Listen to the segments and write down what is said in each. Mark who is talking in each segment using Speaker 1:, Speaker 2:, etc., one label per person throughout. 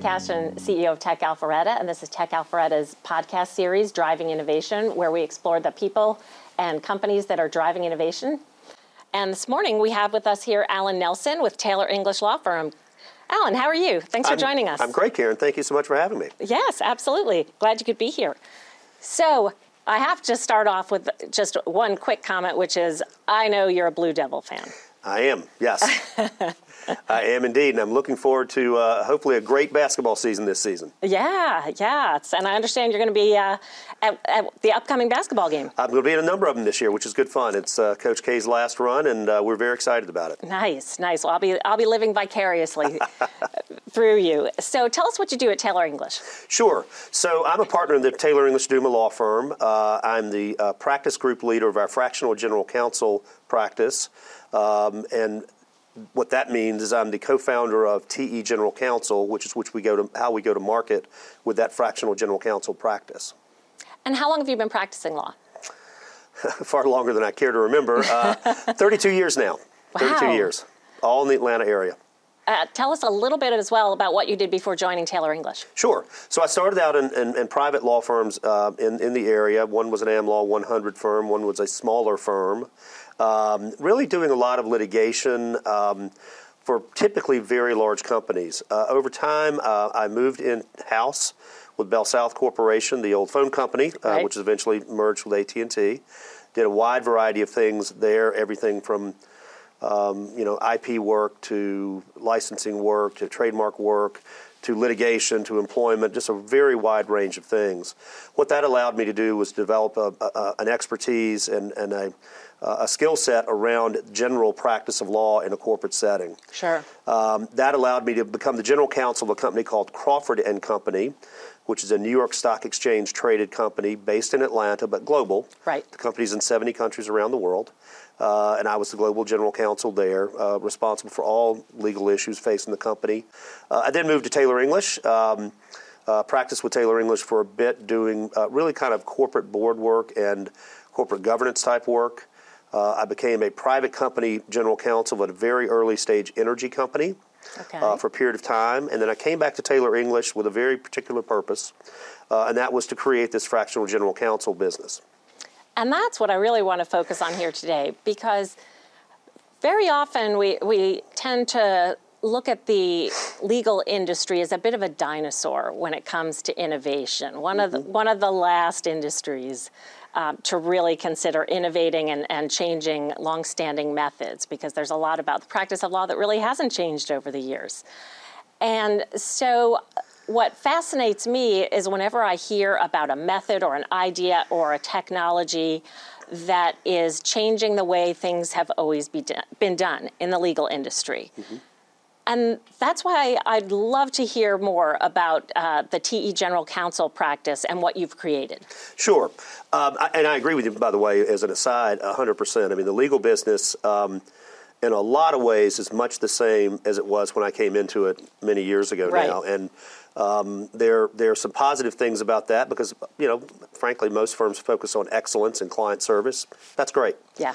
Speaker 1: Karen Cashin, CEO of Tech Alpharetta, and this is Tech Alpharetta's podcast series, Driving Innovation, where we explore the people and companies that are driving innovation. And this morning we have with us here Alan Nelson with Taylor English Law Firm. Alan, how are you? Thanks for
Speaker 2: I'm,
Speaker 1: joining us.
Speaker 2: I'm great, Karen. Thank you so much for having me.
Speaker 1: Yes, absolutely. Glad you could be here. So, I have to start off with just one quick comment, which is I know you're a Blue Devil fan.
Speaker 2: I am, yes. I am indeed, and I'm looking forward to uh, hopefully a great basketball season this season.
Speaker 1: Yeah, yeah. And I understand you're going to be uh, at, at, the upcoming basketball game.
Speaker 2: I'm going to be in a number of them this year, which is good fun. It's uh, Coach K's last run, and uh, we're very excited about it.
Speaker 1: Nice, nice. Well, I'll be I'll be living vicariously through you. So tell us what you do at Taylor English.
Speaker 2: Sure. So I'm a partner in the Taylor English Duma Law Firm. Uh, I'm the uh, practice group leader of our fractional general counsel practice. Um, and what that means is I'm the co-founder of TE General Counsel, which is which we go to how we go to market with that fractional general counsel practice.
Speaker 1: And how long have you been practicing law?
Speaker 2: Far longer than I care to remember. Uh, 32 years now.
Speaker 1: Wow.
Speaker 2: 32 years, all in the Atlanta area.
Speaker 1: Uh, tell us a little bit as well about what you did before joining Taylor English.
Speaker 2: Sure. So I started out in, in, in private law firms uh, in, in the area. One was an AmLaw 100 firm, one was a smaller firm. Um, really doing a lot of litigation um, for typically very large companies. Uh, over time, uh, I moved in house with Bell South Corporation, the old phone company, uh,
Speaker 1: right.
Speaker 2: which eventually merged with AT and T. Did a wide variety of things there, everything from um, you know IP work to licensing work to trademark work to litigation to employment, just a very wide range of things. What that allowed me to do was develop a, a, an expertise and, and a a skill set around general practice of law in a corporate setting.
Speaker 1: Sure.
Speaker 2: Um, that allowed me to become the general counsel of a company called Crawford and Company, which is a New York Stock Exchange traded company based in Atlanta but global.
Speaker 1: Right.
Speaker 2: The company's in 70 countries around the world. Uh, and I was the global general counsel there, uh, responsible for all legal issues facing the company. Uh, I then moved to Taylor English. Um, uh, practiced with Taylor English for a bit, doing uh, really kind of corporate board work and corporate governance type work. Uh, I became a private company general counsel at a very early stage energy company
Speaker 1: Okay.
Speaker 2: uh, for a period of time. And then I came back to Taylor English with a very particular purpose, uh, and that was to create this fractional general counsel business.
Speaker 1: And that's what I really want to focus on here today because very often we, we tend to look at the legal industry as a bit of a dinosaur when it comes to innovation. One, of, the, one of the last industries um, to really consider innovating and, and changing longstanding methods because there's a lot about the practice of law that really hasn't changed over the years. And so, what fascinates me is whenever I hear about a method or an idea or a technology that is changing the way things have always be do- been done in the legal industry. And that's why I'd love to hear more about uh, the TE General Counsel practice and what you've created.
Speaker 2: Sure. Um, I, and I agree with you, by the way, as an aside, 100%. I mean, the legal business, um, in a lot of ways, is much the same as it was when I came into it many years ago
Speaker 1: Right.
Speaker 2: now. And um, there, there are some positive things about that because, you know, frankly, most firms focus on excellence and client service. That's great.
Speaker 1: Yeah.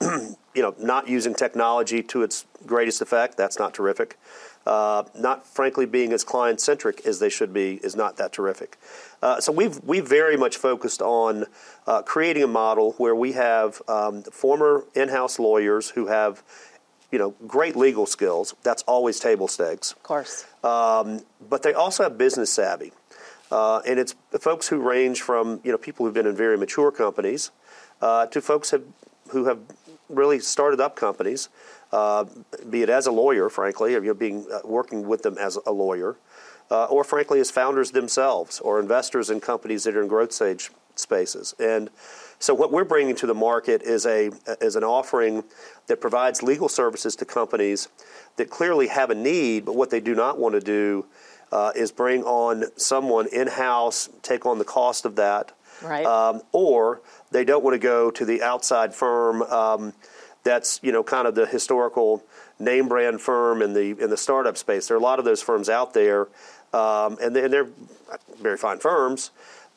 Speaker 2: you know, not using technology to its greatest effect, that's not terrific. Uh, not frankly being as client centric as they should be is not that terrific. Uh, so we've we've very much focused on uh, creating a model where we have um, former in-house lawyers who have, you know, great legal skills. That's always table stakes
Speaker 1: Of course.
Speaker 2: but they also have business savvy. Uh, and it's folks who range from you know people who've been in very mature companies uh, to folks have, who have really started up companies, uh, be it as a lawyer, frankly, or you know, being uh, working with them as a lawyer, uh, or frankly as founders themselves or investors in companies that are in growth stage spaces. And so what we're bringing to the market is a is an offering that provides legal services to companies that clearly have a need, but what they do not want to do uh, is bring on someone in house, take on the cost of that,
Speaker 1: Right.
Speaker 2: um, or they don't want to go to the outside firm um, that's you know kind of the historical name brand firm in the in the startup space. There are a lot of those firms out there, um, and, they, and they're very fine firms.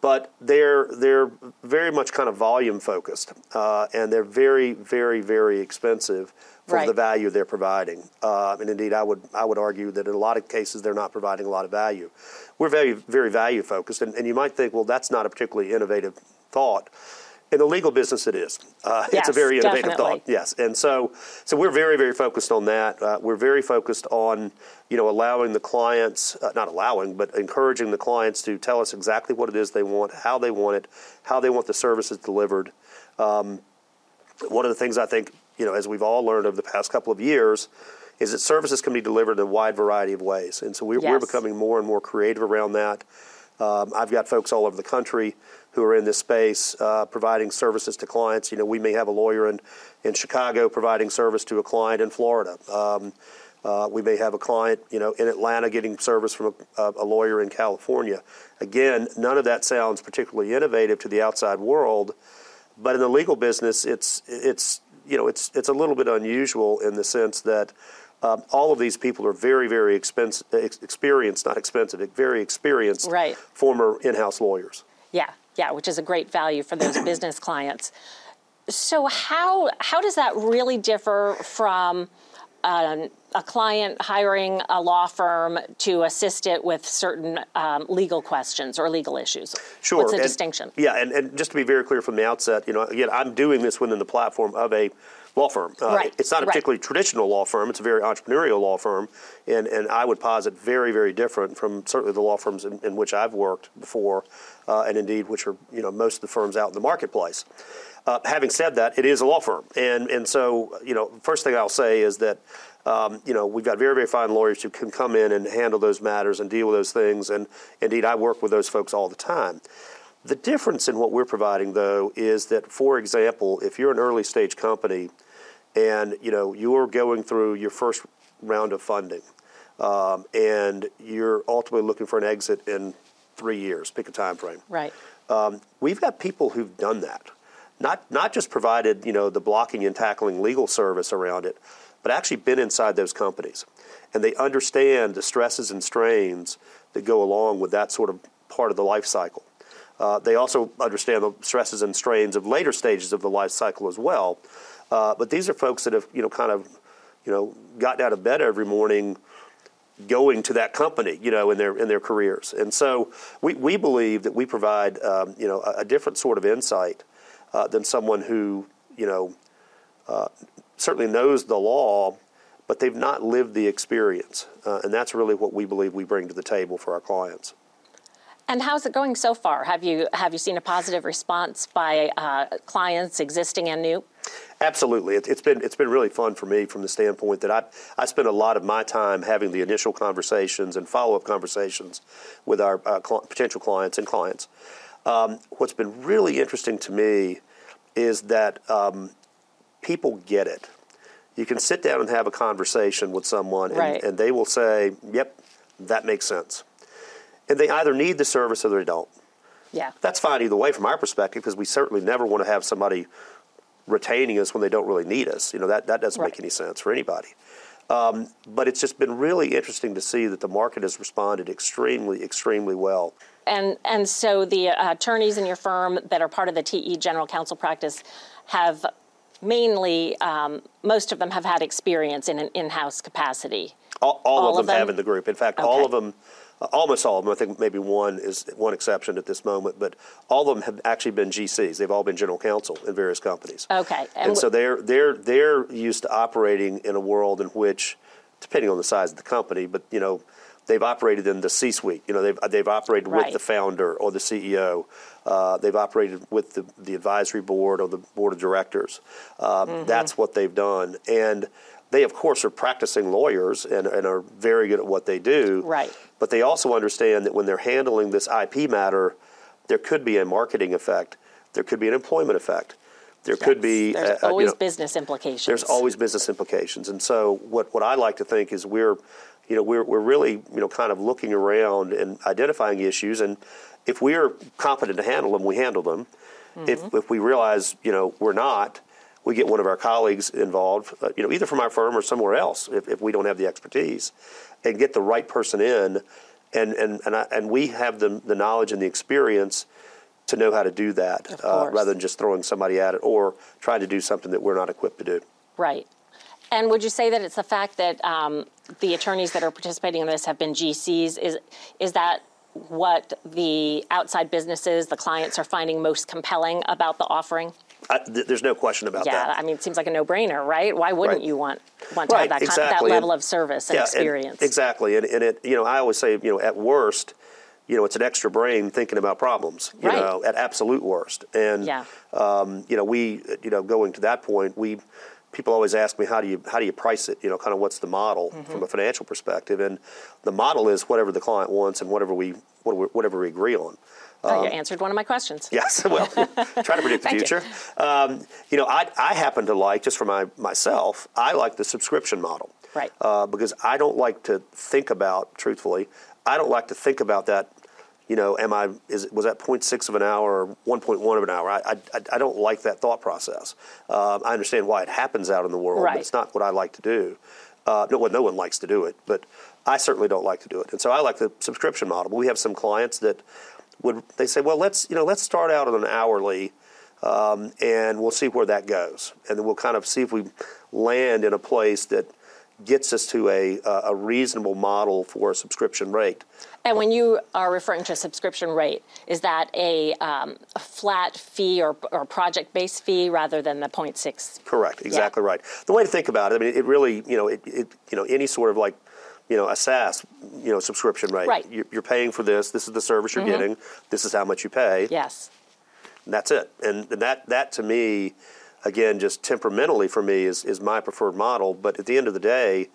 Speaker 2: But they're they're very much kind of volume focused, uh, and they're very very very expensive for
Speaker 1: Right.
Speaker 2: the value they're providing. Uh, and indeed, I would I would argue that in a lot of cases they're not providing a lot of value. We're very very value focused, and, and you might think, well, that's not a particularly innovative thought. In the legal business, it is. Uh, it's a very innovative
Speaker 1: definitely.
Speaker 2: thought. Yes, and so so we're very very focused on that. Uh, we're very focused on you know allowing the clients, uh, not allowing, but encouraging the clients to tell us exactly what it is they want, how they want it, how they want the services delivered. Um, one of the things I think you know as we've all learned over the past couple of years is that services can be delivered in a wide variety of ways, and so we're, we're becoming more and more creative around that. Um, I've got folks all over the country who are in this space uh, providing services to clients. You know, we may have a lawyer in, in Chicago providing service to a client in Florida. Um, uh, we may have a client, you know, in Atlanta getting service from a, a lawyer in California. Again, none of that sounds particularly innovative to the outside world, but in the legal business, it's it's you know it's it's a little bit unusual in the sense that um, all of these people are very very expensive, experienced, not expensive, very experienced
Speaker 1: Right.
Speaker 2: former in-house lawyers.
Speaker 1: Yeah, yeah, which is a great value for those business clients. So how how does that really differ from um, a client hiring a law firm to assist it with certain um, legal questions or legal issues?
Speaker 2: Sure.
Speaker 1: What's the
Speaker 2: and-
Speaker 1: distinction?
Speaker 2: Yeah, and, and just to be very clear from the outset, you know, again, I'm doing this within the platform of a law firm. Uh,
Speaker 1: Right,
Speaker 2: It's not a
Speaker 1: right.
Speaker 2: particularly traditional law firm. It's a very entrepreneurial law firm, and, and I would posit very, very different from certainly the law firms in, in which I've worked before, uh, and indeed which are you know most of the firms out in the marketplace. Uh, having said that, it is a law firm, and and so you know, first thing I'll say is that um, you know we've got very very fine lawyers who can come in and handle those matters and deal with those things, and indeed I work with those folks all the time. The difference in what we're providing, though, is that, for example, if you're an early stage company and you know you're going through your first round of funding, um, and you're ultimately looking for an exit in three years, pick a time frame.
Speaker 1: Right.
Speaker 2: Um, we've got people who've done that, not not just provided you know the blocking and tackling legal service around it, but actually been inside those companies, and they understand the stresses and strains that go along with that sort of part of the life cycle. Uh, they also understand the stresses and strains of later stages of the life cycle as well. Uh, but these are folks that have you know kind of you know gotten out of bed every morning going to that company, you know, in their in their careers. And so we, we believe that we provide um, you know a, a different sort of insight uh, than someone who you know uh, certainly knows the law, but they've not lived the experience. Uh, and that's really what we believe we bring to the table for our clients.
Speaker 1: And how's it going so far? Have you have you seen a positive response by uh, clients, existing and new?
Speaker 2: Absolutely, it, it's been it's been really fun for me from the standpoint that I I spend a lot of my time having the initial conversations and follow up conversations with our uh, cl- potential clients and clients. Um, what's been really interesting to me is that um, people get it. You can sit down and have a conversation with someone, and,
Speaker 1: Right.
Speaker 2: and they will say, "Yep, that makes sense," and they either need the service or they don't
Speaker 1: Yeah.
Speaker 2: that's fine either way from our perspective because we certainly never want to have somebody retaining us when they don't really need us. You know that that doesn't
Speaker 1: Right.
Speaker 2: make any sense for anybody. Um, but it's just been really interesting to see that the market has responded extremely, extremely well.
Speaker 1: And and so the uh, attorneys in your firm that are part of the TE General Counsel practice have mainly um, most of them have had experience in an in-house capacity.
Speaker 2: All, all,
Speaker 1: All
Speaker 2: of them,
Speaker 1: them?
Speaker 2: have in the group. In fact, all of them, almost all of them. I think maybe one is one exception at this moment, but all of them have actually been GCs. They've all been general counsel in various companies.
Speaker 1: Okay,
Speaker 2: and,
Speaker 1: and
Speaker 2: so they're they're they're used to operating in a world in which, depending on the size of the company, but you know. They've operated in the C-suite. You know, they've they've operated
Speaker 1: Right.
Speaker 2: with the founder or the CEO. Uh, they've operated with the, the advisory board or the board of directors. Um, That's what they've done, and they, of course, are practicing lawyers and, and are very good at what they do.
Speaker 1: Right.
Speaker 2: But they also understand that when they're handling this IP matter, there could be a marketing effect. There could be an employment effect. There could be
Speaker 1: there's
Speaker 2: uh, uh, you
Speaker 1: always
Speaker 2: know,
Speaker 1: business implications.
Speaker 2: there's always business implications. And so what, what I like to think is we're, you know, we're, we're really, you know, kind of looking around and identifying issues. And if we're competent to handle them, we handle them. If, if we realize, you know, we're not, we get one of our colleagues involved, uh, you know, either from our firm or somewhere else if, if we don't have the expertise and get the right person in. And, and, and, I, and we have the, the knowledge and the experience to know how to do that uh, rather than just throwing somebody at it or trying to do something that we're not equipped to do.
Speaker 1: Right. And would you say that it's the fact that um, the attorneys that are participating in this have been GCs? Is is that what the outside businesses, the clients, are finding most compelling about the offering?
Speaker 2: I, th- there's no question about
Speaker 1: Yeah,
Speaker 2: that.
Speaker 1: Yeah, I mean, it seems like a no-brainer, right? Why wouldn't
Speaker 2: Right.
Speaker 1: you want want to
Speaker 2: Right,
Speaker 1: have that kind,
Speaker 2: exactly.
Speaker 1: that level
Speaker 2: And-
Speaker 1: of service and
Speaker 2: Yeah, and-
Speaker 1: experience?
Speaker 2: exactly, and, and it, you know, I always say, you know, at worst, you know, it's an extra brain thinking about problems. You
Speaker 1: Right.
Speaker 2: know, at absolute worst, and
Speaker 1: Yeah.
Speaker 2: um, you know, we, you know, going to that point, we people always ask me how do you how do you price it? You know, kind of what's the model
Speaker 1: Mm-hmm.
Speaker 2: from a financial perspective, and the model is whatever the client wants and whatever we whatever, whatever we agree on.
Speaker 1: oh, you answered one of my questions.
Speaker 2: Yes, well, try to predict the
Speaker 1: Thank you.
Speaker 2: future. Um, you know, I, I happen to like, just for my myself, I like the subscription model.
Speaker 1: Right.
Speaker 2: Uh, because I don't like to think about, truthfully, I don't like to think about that. You know, am I is was that 0.6 of an hour or 1.1 of an hour? I, I, I don't like that thought process. Um, I understand why it happens out in the world,
Speaker 1: Right.
Speaker 2: but it's not what I like to do. Uh, no, well, no one likes to do it, but I certainly don't like to do it. And so I like the subscription model. But we have some clients that would they say, well, let's you know let's start out on an hourly, um, and we'll see where that goes, and then we'll kind of see if we land in a place that gets us to a a reasonable model for a subscription rate.
Speaker 1: And when you are referring to a subscription rate, is that a, um, a flat fee or, or project-based fee rather than the 0.6?
Speaker 2: Correct. Exactly right. The way to think about it, I mean, it really, you know, it, it you know, any sort of like, you know, a SaaS, you know, subscription rate.
Speaker 1: Right.
Speaker 2: You're, you're paying for this. This is the service you're getting. This is how much you pay.
Speaker 1: Yes.
Speaker 2: And that's it. And that that to me, again, just temperamentally for me is is my preferred model. But at the end of the day,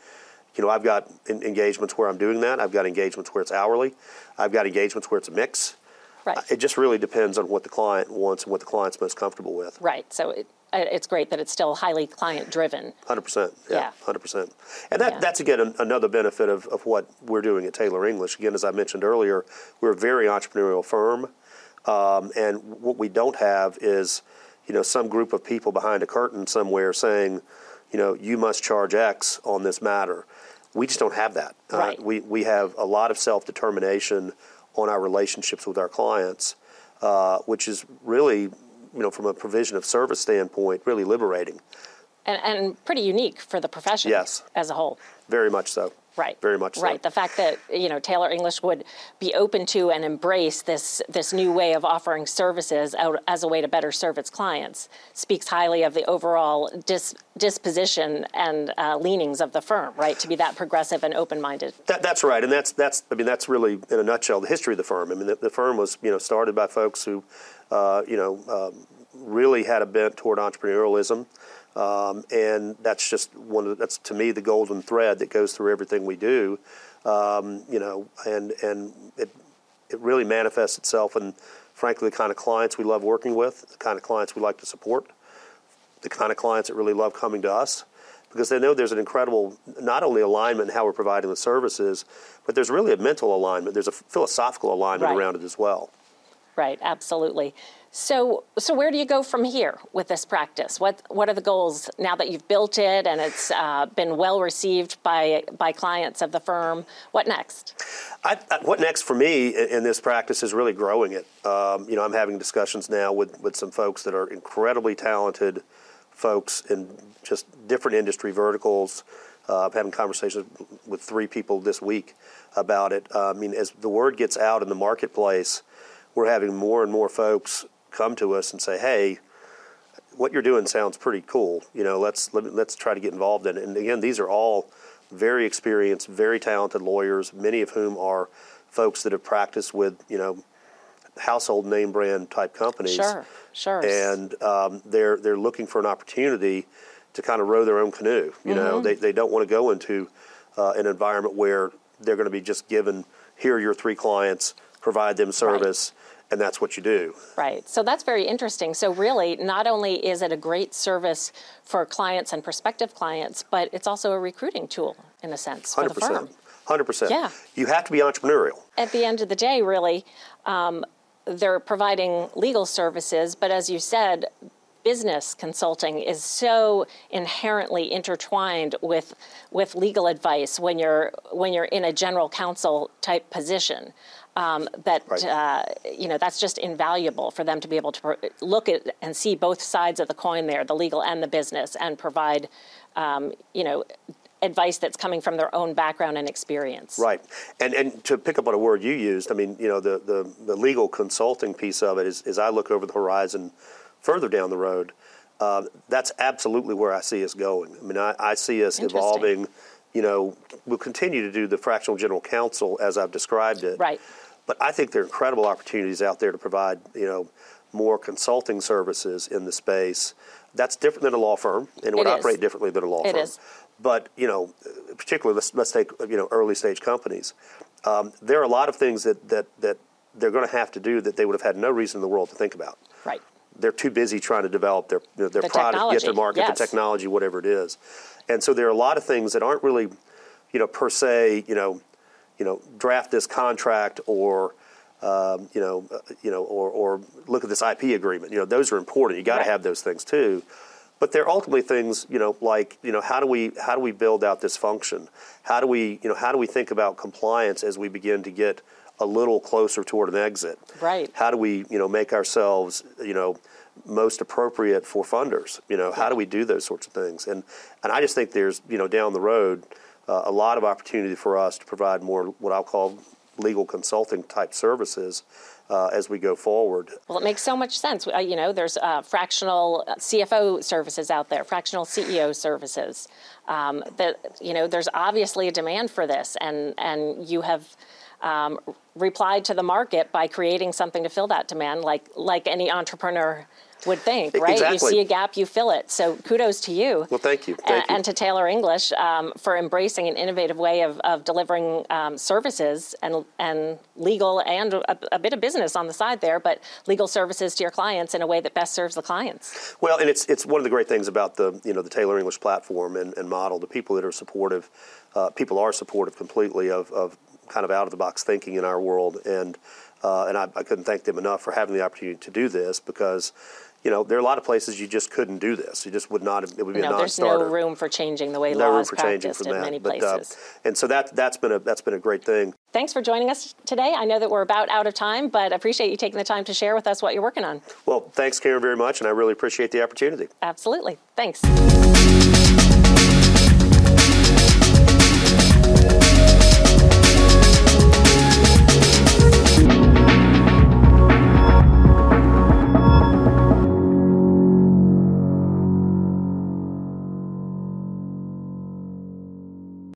Speaker 2: you know, I've got en- engagements where I'm doing that. I've got engagements where it's hourly. I've got engagements where it's a mix.
Speaker 1: Right.
Speaker 2: It just really depends on what the client wants and what the client's most comfortable with.
Speaker 1: Right. So it, it's great that it's still highly client-driven.
Speaker 2: Hundred percent.
Speaker 1: Yeah.
Speaker 2: Yeah. Hundred percent. And that,
Speaker 1: Yeah.
Speaker 2: that's again an, another benefit of, of what we're doing at Taylor English. Again, as I mentioned earlier, we're a very entrepreneurial firm, um, and what we don't have is, you know, some group of people behind a curtain somewhere saying, you know, you must charge X on this matter. We just don't have that. Uh,
Speaker 1: Right.
Speaker 2: we we have a lot of self determination on our relationships with our clients, uh, which is really, you know, from a provision of service standpoint, really liberating.
Speaker 1: And, and pretty unique for the profession
Speaker 2: Yes.
Speaker 1: as a whole.
Speaker 2: Very much so.
Speaker 1: Right.
Speaker 2: Very much so.
Speaker 1: Right. The fact that you know Taylor English would be open to and embrace this this new way of offering services out, as a way to better serve its clients speaks highly of the overall dis, disposition and uh, leanings of the firm. Right. To be that progressive and open minded.
Speaker 2: That, that's right, and that's that's I mean that's really in a nutshell the history of the firm. I mean the, the firm was you know started by folks who uh, you know um, really had a bent toward entrepreneurialism, um, and that's just one of that's to me the golden thread that goes through everything we do. Um, you know, and and it it really manifests itself in frankly the kind of clients we love working with, the kind of clients we like to support, the kind of clients that really love coming to us because they know there's an incredible not only alignment in how we're providing the services, but there's really a mental alignment. There's a philosophical alignment
Speaker 1: Right.
Speaker 2: around it as well.
Speaker 1: Right. Absolutely. So so where do you go from here with this practice? What what are the goals now that you've built it and it's uh, been well received by by clients of the firm? What next?
Speaker 2: I, I, what next for me in, in this practice is really growing it. Um, you know, I'm having discussions now with, with some folks that are incredibly talented folks in just different industry verticals. Uh, I'm having conversations with three people this week about it. Uh, I mean, as the word gets out in the marketplace, we're having more and more folks come to us and say, "Hey, what you're doing sounds pretty cool. You know, let's let, let's try to get involved in it." And again, these are all very experienced, very talented lawyers, many of whom are folks that have practiced with you know household name brand type companies.
Speaker 1: Sure. Sure.
Speaker 2: And um, they're they're looking for an opportunity to kind of row their own canoe. You know,
Speaker 1: Mm-hmm.
Speaker 2: they they don't want to go into uh, an environment where they're going to be just given here are your three clients, provide them service, and that's what you do.
Speaker 1: Right. So that's very interesting. So, really, not only is it a great service for clients and prospective clients, but it's also a recruiting tool, in a sense, for
Speaker 2: Hundred
Speaker 1: the firm.
Speaker 2: Hundred percent.
Speaker 1: Yeah.
Speaker 2: You have to be entrepreneurial.
Speaker 1: At the end of the day, really, um, they're providing legal services, but as you said, business consulting is so inherently intertwined with with legal advice when you're when you're in a general counsel type position. Um, that
Speaker 2: Right.
Speaker 1: uh, you know that's just invaluable for them to be able to pro- look at and see both sides of the coin there, the legal and the business, and provide um, you know advice that's coming from their own background and experience.
Speaker 2: Right, and and to pick up on a word you used, I mean, you know, the the, the legal consulting piece of it is, as I look over the horizon further down the road. Uh, that's absolutely where I see us going. I mean, I, I see us evolving. You know, we'll continue to do the fractional general counsel as I've described it.
Speaker 1: Right.
Speaker 2: But I think there are incredible opportunities out there to provide, you know, more consulting services in the space. That's different than a law firm, and would operate differently than a law
Speaker 1: It
Speaker 2: firm.
Speaker 1: is.
Speaker 2: But you know, particularly let's let's take you know early stage companies. Um, there are a lot of things that that that they're going to have to do that they would have had no reason in the world to think about.
Speaker 1: Right.
Speaker 2: They're too busy trying to develop their their, their
Speaker 1: The
Speaker 2: product, get to market,
Speaker 1: yes.
Speaker 2: the technology, whatever it is. And so there are a lot of things that aren't really, you know, per se, you know, you know, draft this contract or um, you know, uh, you know, or, or look at this IP agreement. You know, those are important. You got to
Speaker 1: Right.
Speaker 2: have those things too. But they're ultimately things, you know, like you know, how do we how do we build out this function? How do we you know how do we think about compliance as we begin to get a little closer toward an exit?
Speaker 1: Right.
Speaker 2: How do we you know make ourselves you know most appropriate for funders? You know, how do we do those sorts of things? And and I just think there's you know down the road uh, a lot of opportunity for us to provide more what I'll call legal consulting type services uh, as we go forward.
Speaker 1: Well, it makes so much sense. Uh, you know, there's uh, fractional CFO services out there, fractional CEO services. Um, that you know, there's obviously a demand for this, and and you have um, replied to the market by creating something to fill that demand, like like any entrepreneur would think, right? You see a gap, you fill it. So kudos to you.
Speaker 2: Well, thank you. Thank you.
Speaker 1: And to Taylor English um, for embracing an innovative way of, of delivering um, services and and legal and a, a bit of business on the side there, but legal services to your clients in a way that best serves the clients.
Speaker 2: Well, and it's it's one of the great things about the you know the Taylor English platform and, and model. The people that are supportive, uh, people are supportive completely of, of kind of out of the box thinking in our world, and uh, and I, I couldn't thank them enough for having the opportunity to do this because. You know, there are a lot of places you just couldn't do this. You just would not. It would be a
Speaker 1: No, there's
Speaker 2: non-starter.
Speaker 1: no room for changing the way
Speaker 2: No
Speaker 1: law
Speaker 2: room for
Speaker 1: practiced in
Speaker 2: that.
Speaker 1: many
Speaker 2: But, uh,
Speaker 1: places.
Speaker 2: and so that that's been a that's been a great thing.
Speaker 1: Thanks for joining us today. I know that we're about out of time, but appreciate you taking the time to share with us what you're working on.
Speaker 2: Well, thanks, Karen, very much, and I really appreciate the opportunity.
Speaker 1: Absolutely. Thanks.